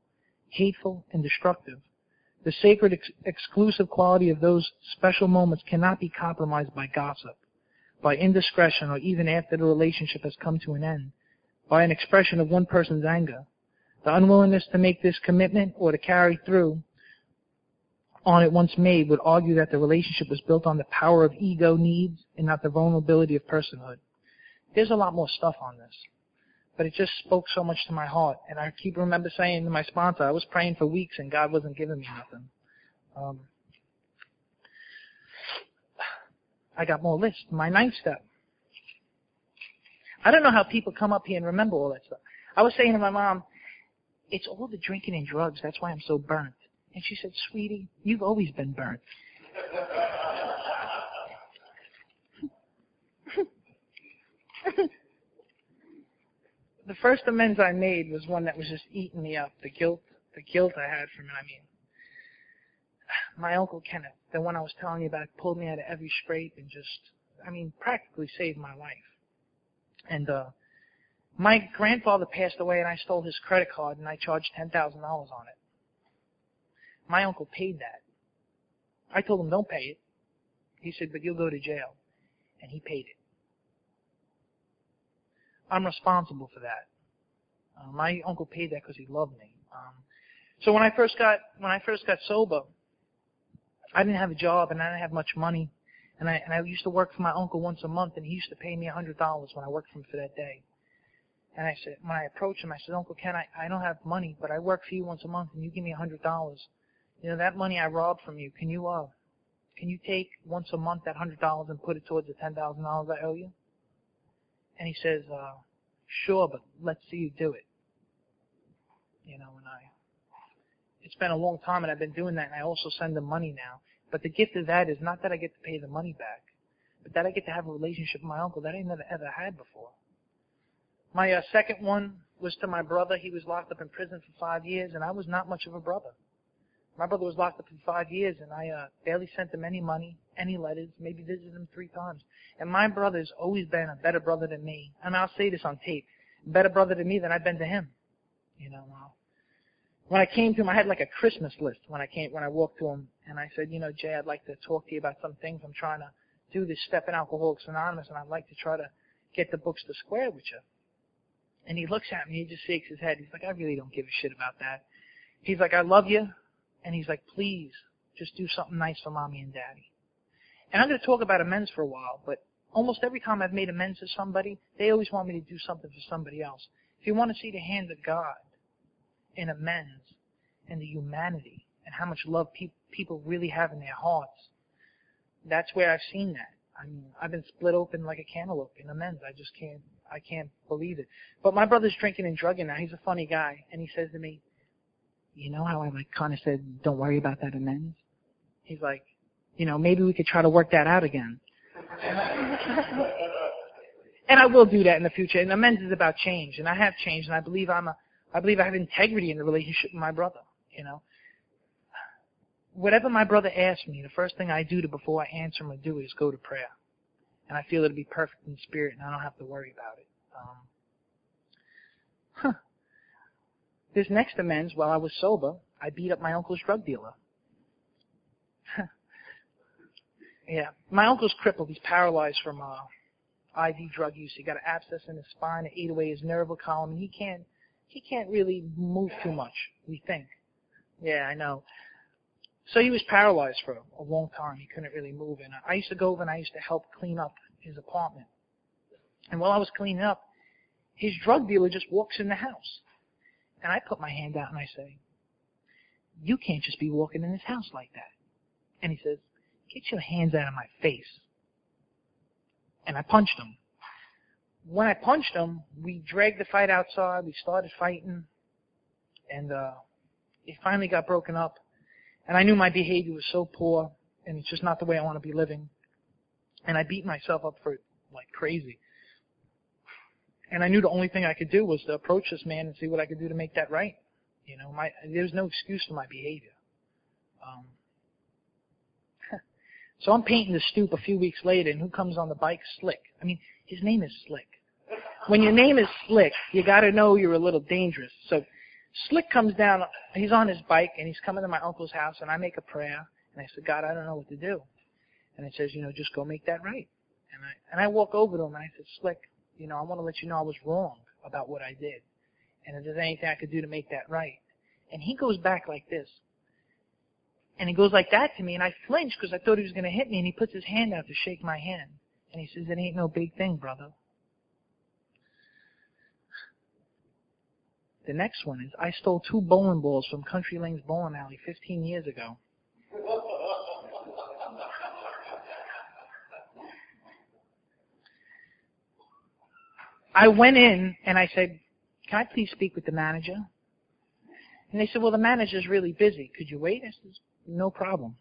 Speaker 3: hateful, and destructive. The sacred ex- exclusive quality of those special moments cannot be compromised by gossip, by indiscretion, or even after the relationship has come to an end, by an expression of one person's anger. The unwillingness to make this commitment or to carry through on it once made would argue that the relationship was built on the power of ego needs and not the vulnerability of personhood. There's a lot more stuff on this, but it just spoke so much to my heart. And I keep remember saying to my sponsor, I was praying for weeks and God wasn't giving me nothing. Um, I got more lists. My ninth step. I don't know how people come up here and remember all that stuff. I was saying to my mom, it's all the drinking and drugs. That's why I'm so burnt. And she said, sweetie, you've always been burnt. the first amends I made was one that was just eating me up. The guilt, the guilt I had from it. I mean, my uncle Kenneth, the one I was telling you about, pulled me out of every scrape and just, I mean, practically saved my life. And uh, my grandfather passed away, and I stole his credit card, and I charged ten thousand dollars on it. My uncle paid that. I told him, don't pay it. He said, but you'll go to jail. And he paid it. I'm responsible for that. Uh, my uncle paid that because he loved me. Um, so when I first got when I first got sober, I didn't have a job and I didn't have much money, and I and I used to work for my uncle once a month, and he used to pay me a hundred dollars when I worked for him for that day. And I said, when I approached him, I said, Uncle Ken, I, I don't have money, but I work for you once a month, and you give me a hundred dollars. You know that money I robbed from you. Can you uh, can you take once a month that hundred dollars and put it towards the ten thousand dollars I owe you? And he says, uh, sure, but let's see you do it. You know, and I, it's been a long time and I've been doing that and I also send him money now. But the gift of that is not that I get to pay the money back, but that I get to have a relationship with my uncle that I never ever had before. My uh, second one was to my brother. He was locked up in prison for five years and I was not much of a brother. My brother was locked up for five years, and I uh, barely sent him any money, any letters, maybe visited him three times. And my brother's always been a better brother than me. And I'll say this on tape: better brother to me than I've been to him. You know. When I came to him, I had like a Christmas list when I came when I walked to him, and I said, you know, Jay, I'd like to talk to you about some things. I'm trying to do this step in Alcoholics Anonymous, and I'd like to try to get the books to square with you. And he looks at me, he just shakes his head. He's like, I really don't give a shit about that. He's like, I love you, and he's like, please, just do something nice for mommy and daddy. And I'm going to talk about amends for a while, but almost every time I've made amends to somebody, they always want me to do something for somebody else. If you want to see the hand of God in amends and the humanity and how much love pe- people really have in their hearts, that's where I've seen that. I mean, I've been split open like a cantaloupe in amends. I just can't, I can't believe it. But my brother's drinking and drugging now. He's a funny guy, and he says to me, you know how I like kind of said, don't worry about that amends? He's like, you know, maybe we could try to work that out again. and I will do that in the future. And amends is about change, and I have changed, and I believe I'm a, I believe I have integrity in the relationship with my brother. You know, whatever my brother asks me, the first thing I do to before I answer him or do is go to prayer, and I feel it'll be perfect in spirit, and I don't have to worry about it. Um, huh. This next amends, while I was sober, I beat up my uncle's drug dealer. yeah, my uncle's crippled. He's paralyzed from uh, IV drug use. He got an abscess in his spine. It ate away his nerve column, and he can't he can't really move too much. We think. Yeah, I know. So he was paralyzed for a long time. He couldn't really move, and I used to go over and I used to help clean up his apartment. And while I was cleaning up, his drug dealer just walks in the house. And I put my hand out and I say, you can't just be walking in this house like that. And he says, get your hands out of my face. And I punched him. When I punched him, we dragged the fight outside. We started fighting. And, uh, it finally got broken up. And I knew my behavior was so poor and it's just not the way I want to be living. And I beat myself up for it like crazy. And I knew the only thing I could do was to approach this man and see what I could do to make that right. You know, my there's no excuse for my behavior. Um, so I'm painting the stoop a few weeks later, and who comes on the bike? Slick. I mean, his name is Slick. When your name is Slick, you got to know you're a little dangerous. So Slick comes down. He's on his bike, and he's coming to my uncle's house, and I make a prayer, and I said, God, I don't know what to do. And it says, you know, just go make that right. And I and I walk over to him, and I said, Slick, you know, I want to let you know I was wrong about what I did, and if there's anything I could do to make that right. And he goes back like this. And he goes like that to me, and I flinch because I thought he was going to hit me, and he puts his hand out to shake my hand. And he says, it ain't no big thing, brother. The next one is, I stole two bowling balls from Country Lanes Bowling Alley 15 years ago. I went in and I said, can I please speak with the manager? And they said, well, the manager's really busy. Could you wait? I said, no problem.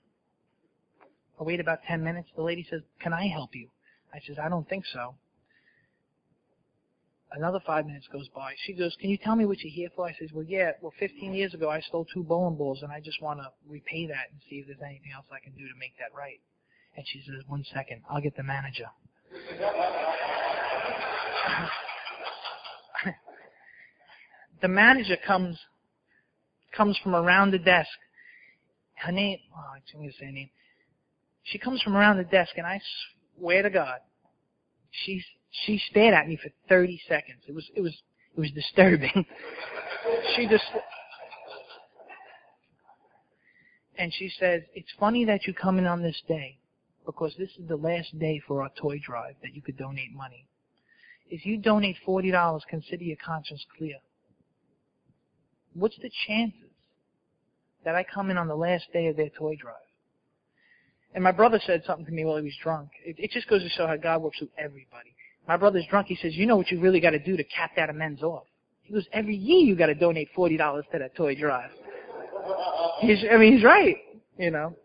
Speaker 3: I wait about 10 minutes. The lady says, can I help you? I says, I don't think so. Another five minutes goes by. She goes, can you tell me what you're here for? I says, well, yeah, well, 15 years ago I stole two bowling balls and I just want to repay that and see if there's anything else I can do to make that right. And she says, one second, I'll get the manager. the manager comes comes from around the desk. Her name, oh, going to say her name. She comes from around the desk, and I swear to God, she she stared at me for 30 seconds. It was it was it was disturbing. she just and she says, "It's funny that you come in on this day, because this is the last day for our toy drive that you could donate money. If you donate forty dollars, consider your conscience clear. What's the chances that I come in on the last day of their toy drive?" And my brother said something to me while he was drunk. It, it just goes to show how God works with everybody. My brother's drunk. He says, "You know what you really got to do to cap that amends off." He goes, "Every year you got to donate forty dollars to that toy drive." He's, I mean, he's right. You know.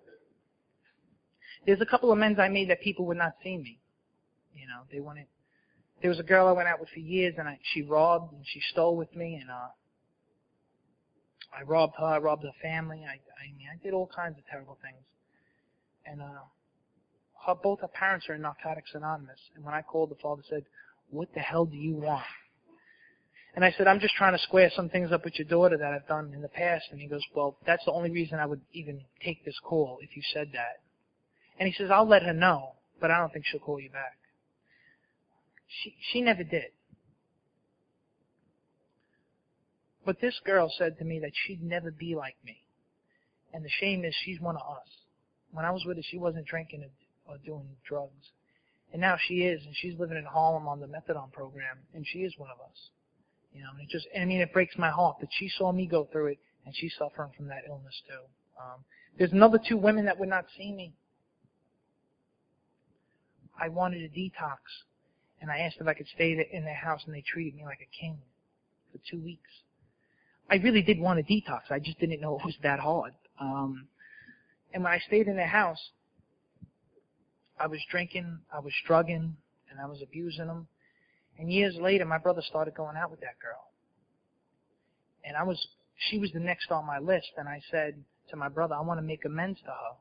Speaker 3: There's a couple of amends I made that people would not see me. You know, they wanted. There was a girl I went out with for years, and I, she robbed and she stole with me, and uh, I robbed her. I robbed her family. I, I mean, I did all kinds of terrible things. And uh, her, both her parents are in Narcotics Anonymous. And when I called, the father said, "What the hell do you want?" And I said, "I'm just trying to square some things up with your daughter that I've done in the past." And he goes, "Well, that's the only reason I would even take this call if you said that." And he says, "I'll let her know, but I don't think she'll call you back." She she never did. But this girl said to me that she'd never be like me. And the shame is she's one of us. When I was with her, she wasn't drinking or doing drugs. And now she is, and she's living in Harlem on the methadone program, and she is one of us. You know, and it just, I mean, it breaks my heart that she saw me go through it, and she's suffering from that illness too. Um, there's another two women that would not see me. I wanted a detox, and I asked if I could stay in their house, and they treated me like a king for two weeks. I really did want a detox. I just didn't know it was that hard. Um, and when I stayed in their house, I was drinking, I was drugging, and I was abusing them. And years later, my brother started going out with that girl. And I was, she was the next on my list. And I said to my brother, I want to make amends to her.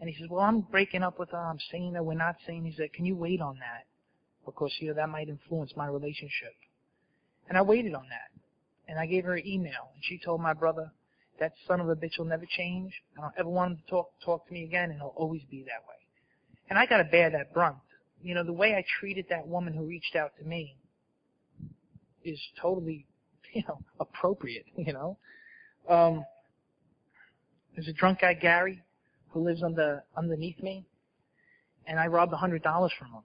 Speaker 3: And he says, well, I'm breaking up with her. I'm seeing her. We're not seeing. He said, can you wait on that? Because, you know, that might influence my relationship. And I waited on that. And I gave her an email. And she told my brother, that son of a bitch will never change. I don't ever want him to talk, talk to me again, and he'll always be that way. And I gotta bear that brunt. You know, the way I treated that woman who reached out to me is totally, you know, appropriate, you know. Um, there's a drunk guy, Gary, who lives under, underneath me, and I robbed a hundred dollars from him.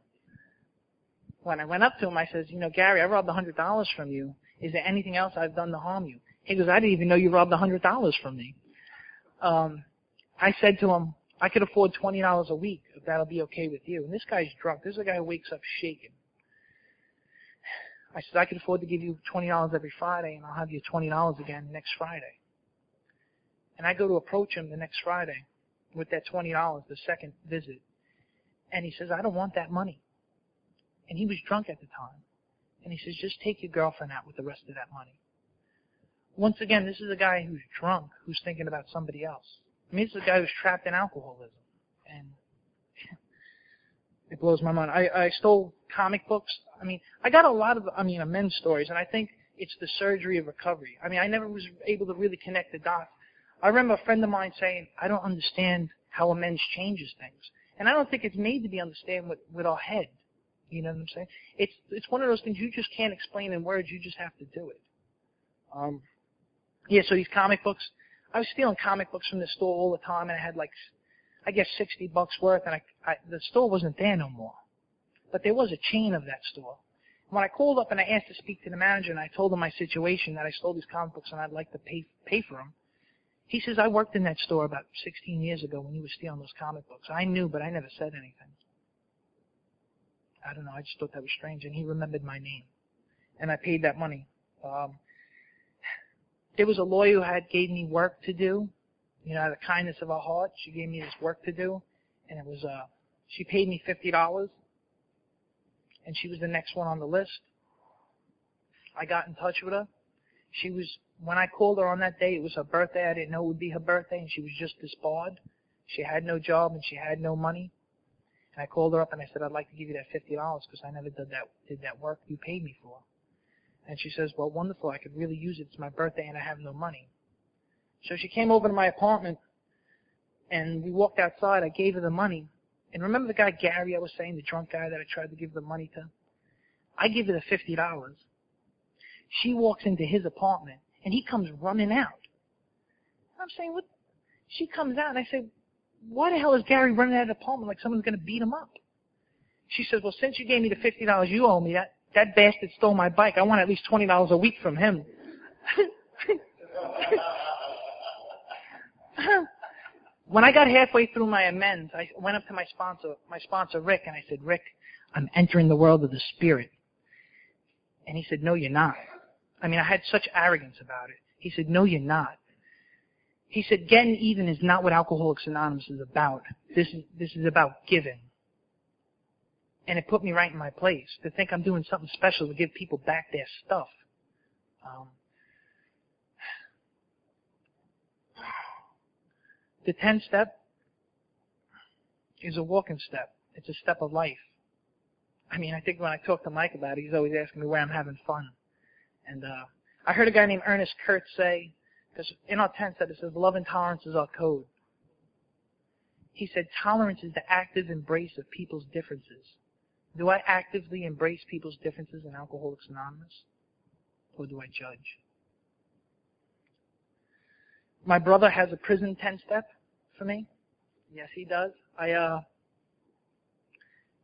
Speaker 3: When I went up to him, I says, you know, Gary, I robbed a hundred dollars from you. Is there anything else I've done to harm you? He goes, I didn't even know you robbed a hundred dollars from me. Um, I said to him, I could afford twenty dollars a week if that'll be okay with you. And this guy's drunk. This is a guy who wakes up shaking. I said, I could afford to give you twenty dollars every Friday, and I'll have you twenty dollars again next Friday. And I go to approach him the next Friday with that twenty dollars, the second visit, And he says, I don't want that money. And he was drunk at the time. And he says, just take your girlfriend out with the rest of that money. Once again, this is a guy who's drunk, who's thinking about somebody else. I mean, this is a guy who's trapped in alcoholism. And it blows my mind. I, I stole comic books. I mean, I got a lot of, I mean, men's stories, and I think it's the surgery of recovery. I mean, I never was able to really connect the dots. I remember a friend of mine saying, I don't understand how a men's changes things. And I don't think it's made to be understood with, with our head. You know what I'm saying? It's it's one of those things you just can't explain in words. You just have to do it. Um, yeah. So these comic books, I was stealing comic books from the store all the time, and I had like, I guess, sixty bucks worth, and I, I the store wasn't there no more, but there was a chain of that store. When I called up and I asked to speak to the manager, and I told him my situation that I stole these comic books and I'd like to pay pay for them, he says I worked in that store about 16 years ago when you were stealing those comic books. I knew, but I never said anything. I don't know. I just thought that was strange. And he remembered my name. And I paid that money. Um, there was a lawyer who had gave me work to do. You know, out of the kindness of her heart, she gave me this work to do. And it was, uh, she paid me $50. And she was the next one on the list. I got in touch with her. She was, when I called her on that day, it was her birthday. I didn't know it would be her birthday and she was just disbarred. She had no job and she had no money. And I called her up and I said, I'd like to give you that fifty dollars because I never did that did that work you paid me for. And she says, Well, wonderful. I could really use it. It's my birthday and I have no money. So she came over to my apartment and we walked outside. I gave her the money. And remember the guy Gary I was saying, the drunk guy that I tried to give the money to? I give her the fifty dollars. She walks into his apartment and he comes running out. I'm saying, what? She comes out and I say, why the hell is Gary running out of the apartment like someone's going to beat him up? She says, well, since you gave me the $50 you owe me, that, that bastard stole my bike. I want at least $20 a week from him. when I got halfway through my amends, I went up to my sponsor, my sponsor Rick, and I said, Rick, I'm entering the world of the spirit. And he said, no, you're not. I mean, I had such arrogance about it. He said, no, you're not. He said, getting even is not what Alcoholics Anonymous is about. This is, this is about giving. And it put me right in my place to think I'm doing something special to give people back their stuff. Um, the 10 step is a walking step. It's a step of life. I mean, I think when I talk to Mike about it, he's always asking me where I'm having fun. And uh, I heard a guy named Ernest Kurtz say, because in our 10 step it says love and tolerance is our code. He said tolerance is the active embrace of people's differences. Do I actively embrace people's differences in Alcoholics Anonymous? Or do I judge? My brother has a prison 10 step for me. Yes, he does. I, uh,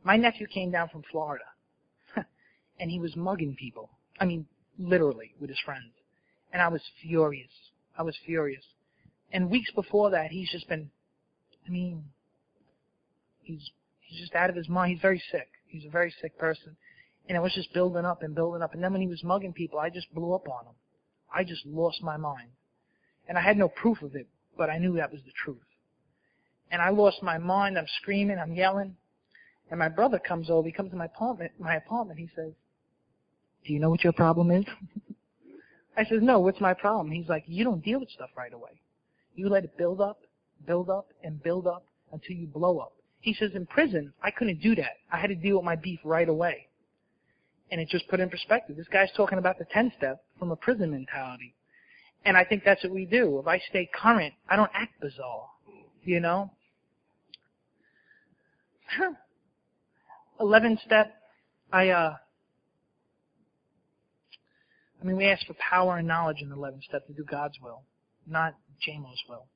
Speaker 3: my nephew came down from Florida and he was mugging people. I mean, literally with his friends. And I was furious. I was furious. And weeks before that, he's just been, I mean, he's, he's just out of his mind. He's very sick. He's a very sick person. And it was just building up and building up. And then when he was mugging people, I just blew up on him. I just lost my mind. And I had no proof of it, but I knew that was the truth. And I lost my mind. I'm screaming. I'm yelling. And my brother comes over. He comes to my apartment. My apartment. He says, "Do you know what your problem is?" I says, "No. What's my problem?" He's like, "You don't deal with stuff right away. You let it build up, build up, and build up until you blow up." He says, "In prison, I couldn't do that. I had to deal with my beef right away." And it just put in perspective. This guy's talking about the 10 step from a prison mentality. And I think that's what we do. If I stay current, I don't act bizarre. You know? 11 step, I, uh, I mean, we ask for power and knowledge in the 11 step to do God's will, not JMO's will,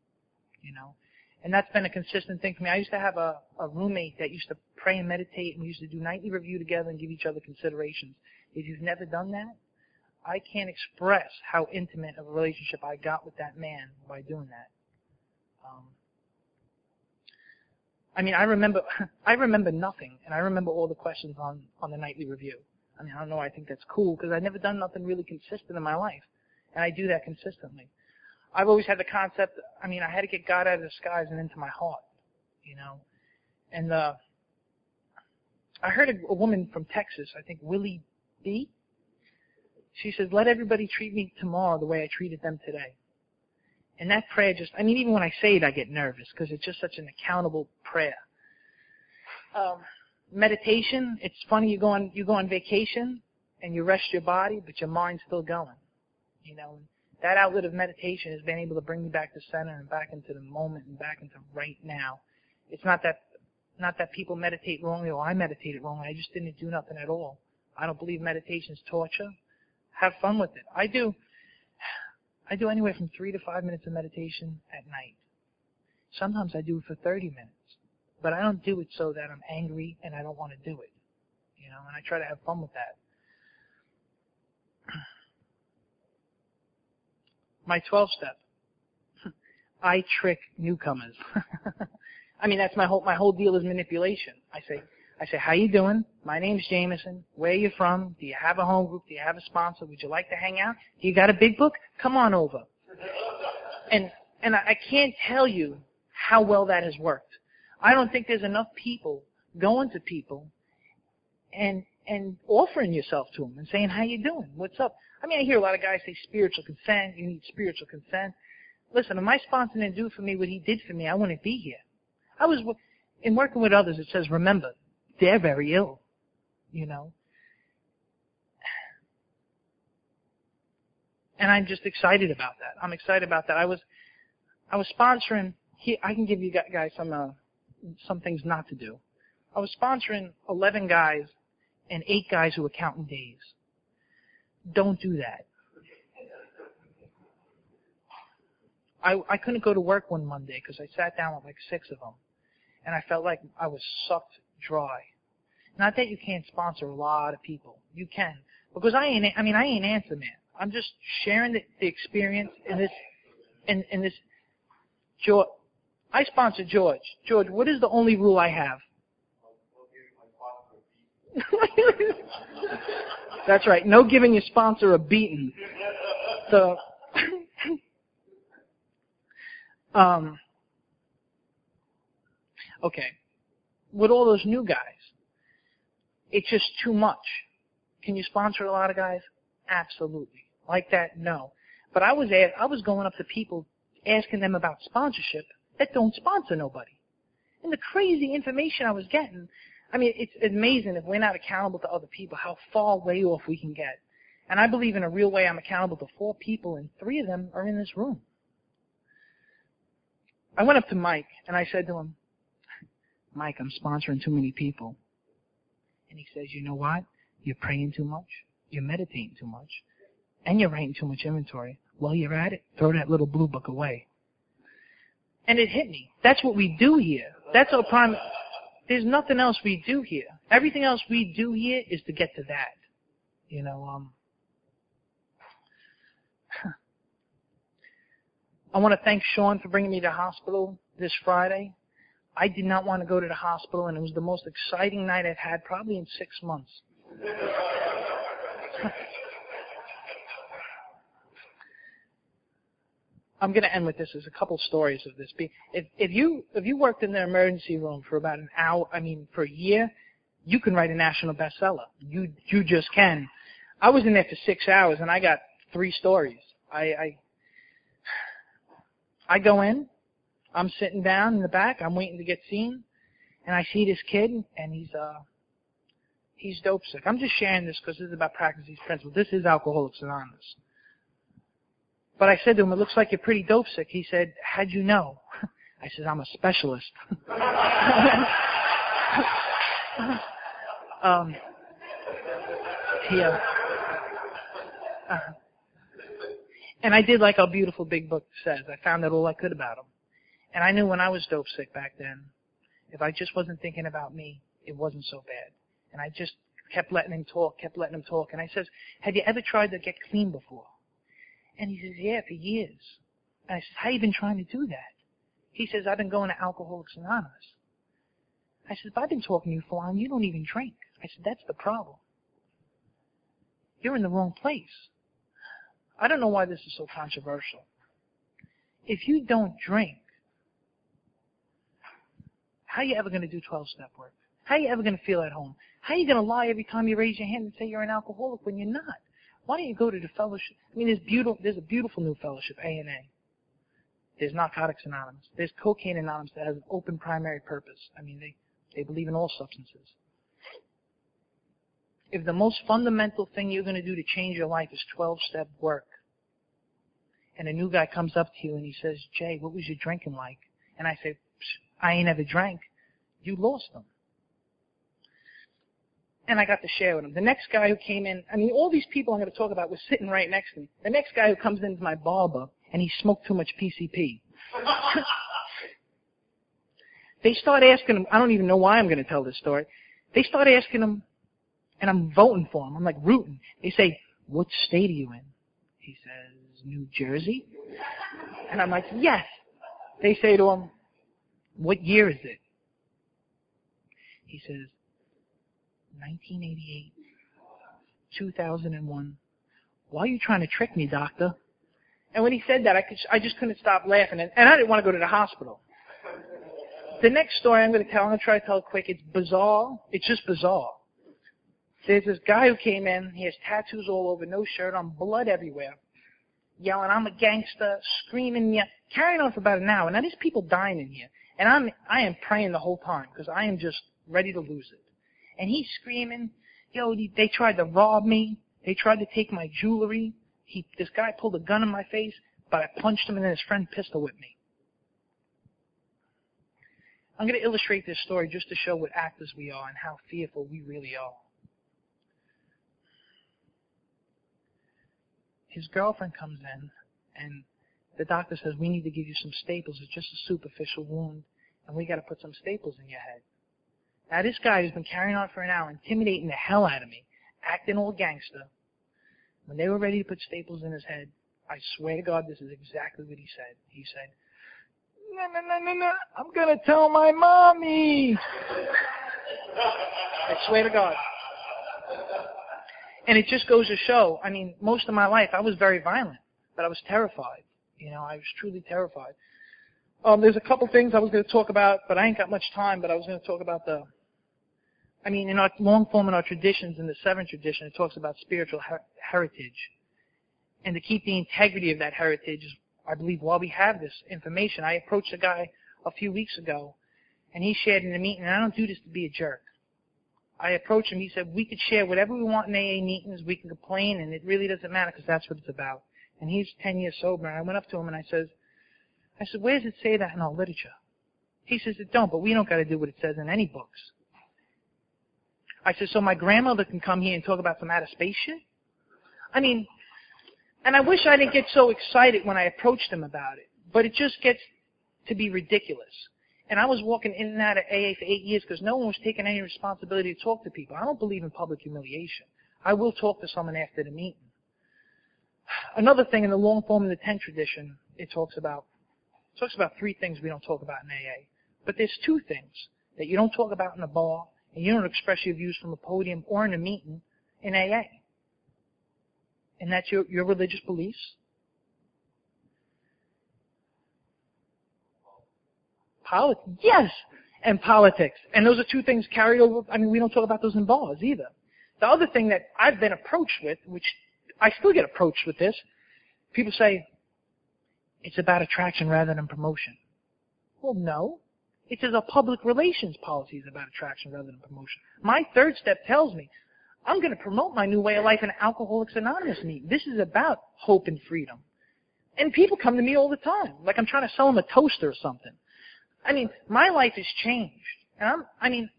Speaker 3: you know? And that's been a consistent thing for me. I used to have a, a roommate that used to pray and meditate and we used to do nightly review together and give each other considerations. If you've never done that, I can't express how intimate of a relationship I got with that man by doing that. Um, I mean, I remember, I remember nothing, and I remember all the questions on on the nightly review. I mean, I don't know. I think that's cool because I've never done nothing really consistent in my life, and I do that consistently. I've always had the concept. I mean, I had to get God out of the skies and into my heart, you know, and uh, I heard a, a woman from Texas, I think Willie B. She says, "Let everybody treat me tomorrow the way I treated them today." And that prayer just, I mean, even when I say it, I get nervous because it's just such an accountable prayer. Um, meditation, it's funny you go on you go on vacation and you rest your body, but your mind's still going. You know, that outlet of meditation has been able to bring me back to center and back into the moment and back into right now. It's not that not that people meditate wrongly or I meditated wrongly. I just didn't do nothing at all. I don't believe meditation is torture. Have fun with it. I do. I do anywhere from three to five minutes of meditation at night. Sometimes I do it for 30 minutes. But I don't do it so that I'm angry and I don't want to do it. You know, and I try to have fun with that. My 12 step. I trick newcomers. I mean, that's my whole, my whole deal is manipulation. I say, I say, how you doing? My name's Jamison. Where you from? Do you have a home group? Do you have a sponsor? Would you like to hang out? Do you got a big book? Come on over. And, and I can't tell you how well that has worked. I don't think there's enough people going to people and, and offering yourself to them and saying, how you doing? What's up? I mean, I hear a lot of guys say spiritual consent. You need spiritual consent. Listen, if my sponsor didn't do for me what he did for me, I wouldn't be here. I was, in working with others, it says, remember, they're very ill, you know. And I'm just excited about that. I'm excited about that. I was, I was sponsoring. He, I can give you guys some, uh, some things not to do. I was sponsoring 11 guys and eight guys who were counting days. Don't do that. I, I couldn't go to work one Monday because I sat down with like six of them, and I felt like I was sucked dry. Not that you can't sponsor a lot of people. You can. Because I ain't, I mean, I ain't answer man. I'm just sharing the, the experience in this, in, in this, George, I sponsor George. George, what is the only rule I have? That's right. No giving your sponsor a beating. So, um, okay. With all those new guys, it's just too much. Can you sponsor a lot of guys? Absolutely. Like that? No. But I was at, I was going up to people asking them about sponsorship that don't sponsor nobody. And the crazy information I was getting, I mean, it's amazing if we're not accountable to other people, how far way off we can get. And I believe in a real way I'm accountable to four people and three of them are in this room. I went up to Mike and I said to him, Mike, I'm sponsoring too many people. And he says, you know what? You're praying too much. You're meditating too much. And you're writing too much inventory. While you're at it, throw that little blue book away. And it hit me. That's what we do here. That's our prime. There's nothing else we do here. Everything else we do here is to get to that. You know, um, I want to thank Sean for bringing me to the hospital this Friday. I did not want to go to the hospital, and it was the most exciting night I've had probably in six months. I'm going to end with this. There's a couple stories of this. If, if you if you worked in the emergency room for about an hour, I mean, for a year, you can write a national bestseller. You you just can. I was in there for six hours, and I got three stories. I I, I go in, I'm sitting down in the back, I'm waiting to get seen, and I see this kid, and he's uh he's dope sick. I'm just sharing this because this is about practicing these principles. This is Alcoholics Anonymous. But I said to him, it looks like you're pretty dope sick. He said, how'd you know? I said, I'm a specialist. um, yeah. Uh, and I did like our beautiful big book says. I found out all I could about him. And I knew when I was dope sick back then, if I just wasn't thinking about me, it wasn't so bad. And I just kept letting him talk, kept letting him talk. And I says, have you ever tried to get clean before? And he says, yeah, for years. And I says, how you been trying to do that? He says, I've been going to Alcoholics Anonymous. I said, but I've been talking to you for a while you don't even drink. I said, that's the problem. You're in the wrong place. I don't know why this is so controversial. If you don't drink, how are you ever going to do 12 step work? How are you ever going to feel at home? How are you going to lie every time you raise your hand and say you're an alcoholic when you're not? Why don't you go to the fellowship? I mean, there's beautiful, there's a beautiful new fellowship, A and A. There's Narcotics Anonymous. There's Cocaine Anonymous that has an open primary purpose. I mean, they, they believe in all substances. If the most fundamental thing you're going to do to change your life is 12-step work, and a new guy comes up to you and he says, Jay, what was your drinking like? And I say, I ain't ever drank. You lost them. And I got to share with him. The next guy who came in, I mean, all these people I'm going to talk about were sitting right next to me. The next guy who comes into my barber and he smoked too much PCP. they start asking him, I don't even know why I'm going to tell this story. They start asking him, and I'm voting for him. I'm like rooting. They say, what state are you in? He says, New Jersey. And I'm like, yes. They say to him, what year is it? He says, 1988, 2001. Why are you trying to trick me, doctor? And when he said that, I, could, I just couldn't stop laughing. And, and I didn't want to go to the hospital. The next story I'm going to tell, I'm going to try to tell it quick. It's bizarre. It's just bizarre. There's this guy who came in. He has tattoos all over, no shirt on, blood everywhere, yelling, "I'm a gangster!" screaming, yeah, carrying on for about an hour. Now there's people dying in here, and I'm I am praying the whole time because I am just ready to lose it. And he's screaming, "Yo, they tried to rob me. They tried to take my jewelry. He, this guy pulled a gun in my face, but I punched him, and then his friend pistol whipped me." I'm going to illustrate this story just to show what actors we are and how fearful we really are. his girlfriend comes in and the doctor says, we need to give you some staples. It's just a superficial wound and we got to put some staples in your head. Now this guy who's been carrying on for an hour, intimidating the hell out of me, acting all gangster. When they were ready to put staples in his head, I swear to God, this is exactly what he said. He said, no, no, no, no, no, I'm to tell my mommy. I swear to God. And it just goes to show, I mean, most of my life I was very violent, but I was terrified. You know, I was truly terrified. Um, there's a couple things I was going to talk about, but I ain't got much time, but I was going to talk about the, I mean, in our long form in our traditions, in the seventh tradition, it talks about spiritual her- heritage. And to keep the integrity of that heritage I believe, why we have this information. I approached a guy a few weeks ago, and he shared in a meeting, and I don't do this to be a jerk. I approached him. He said, we could share whatever we want in AA meetings. We can complain, and it really doesn't matter because that's what it's about. And he's 10 years sober. And I went up to him and I said, I said, where does it say that in our literature? He says, it don't, but we don't got to do what it says in any books. I said, so my grandmother can come here and talk about some outer space shit? I mean, and I wish I didn't get so excited when I approached him about it, but it just gets to be ridiculous. And I was walking in and out of AA for eight years because no one was taking any responsibility to talk to people. I don't believe in public humiliation. I will talk to someone after the meeting. Another thing in the long form of the tent tradition, it talks about talks about three things we don't talk about in AA. But there's two things that you don't talk about in a bar and you don't express your views from a podium or in a meeting in AA. And that's your, your religious beliefs Politics. Yes. And politics. And those are two things carried over. I mean, we don't talk about those in bars either. The other thing that I've been approached with, which I still get approached with this, people say, it's about attraction rather than promotion. Well, no. It says a public relations policy is about attraction rather than promotion. My third step tells me I'm going to promote my new way of life in Alcoholics Anonymous meeting. This is about hope and freedom. And people come to me all the time, like I'm trying to sell them a toaster or something. I mean, my life has changed. And I'm, I mean,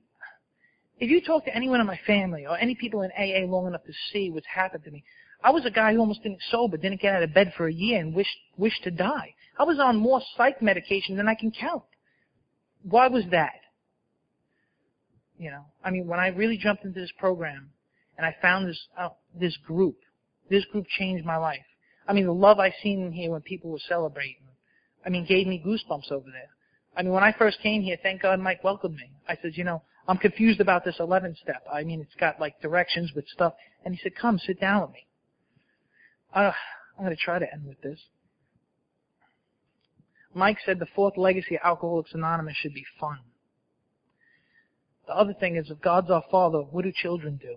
Speaker 3: if you talk to anyone in my family or any people in AA long enough to see what's happened to me, I was a guy who almost didn't sober, didn't get out of bed for a year and wished, wished to die. I was on more psych medication than I can count. Why was that? You know, I mean, when I really jumped into this program and I found this, uh, this group, this group changed my life. I mean, the love I seen in here when people were celebrating, I mean, gave me goosebumps over there. I mean, when I first came here, thank God Mike welcomed me. I said, you know, I'm confused about this 11 step. I mean, it's got like directions with stuff. And he said, come, sit down with me. Uh, I'm going to try to end with this. Mike said the fourth legacy of Alcoholics Anonymous should be fun. The other thing is, if God's our Father, what do children do?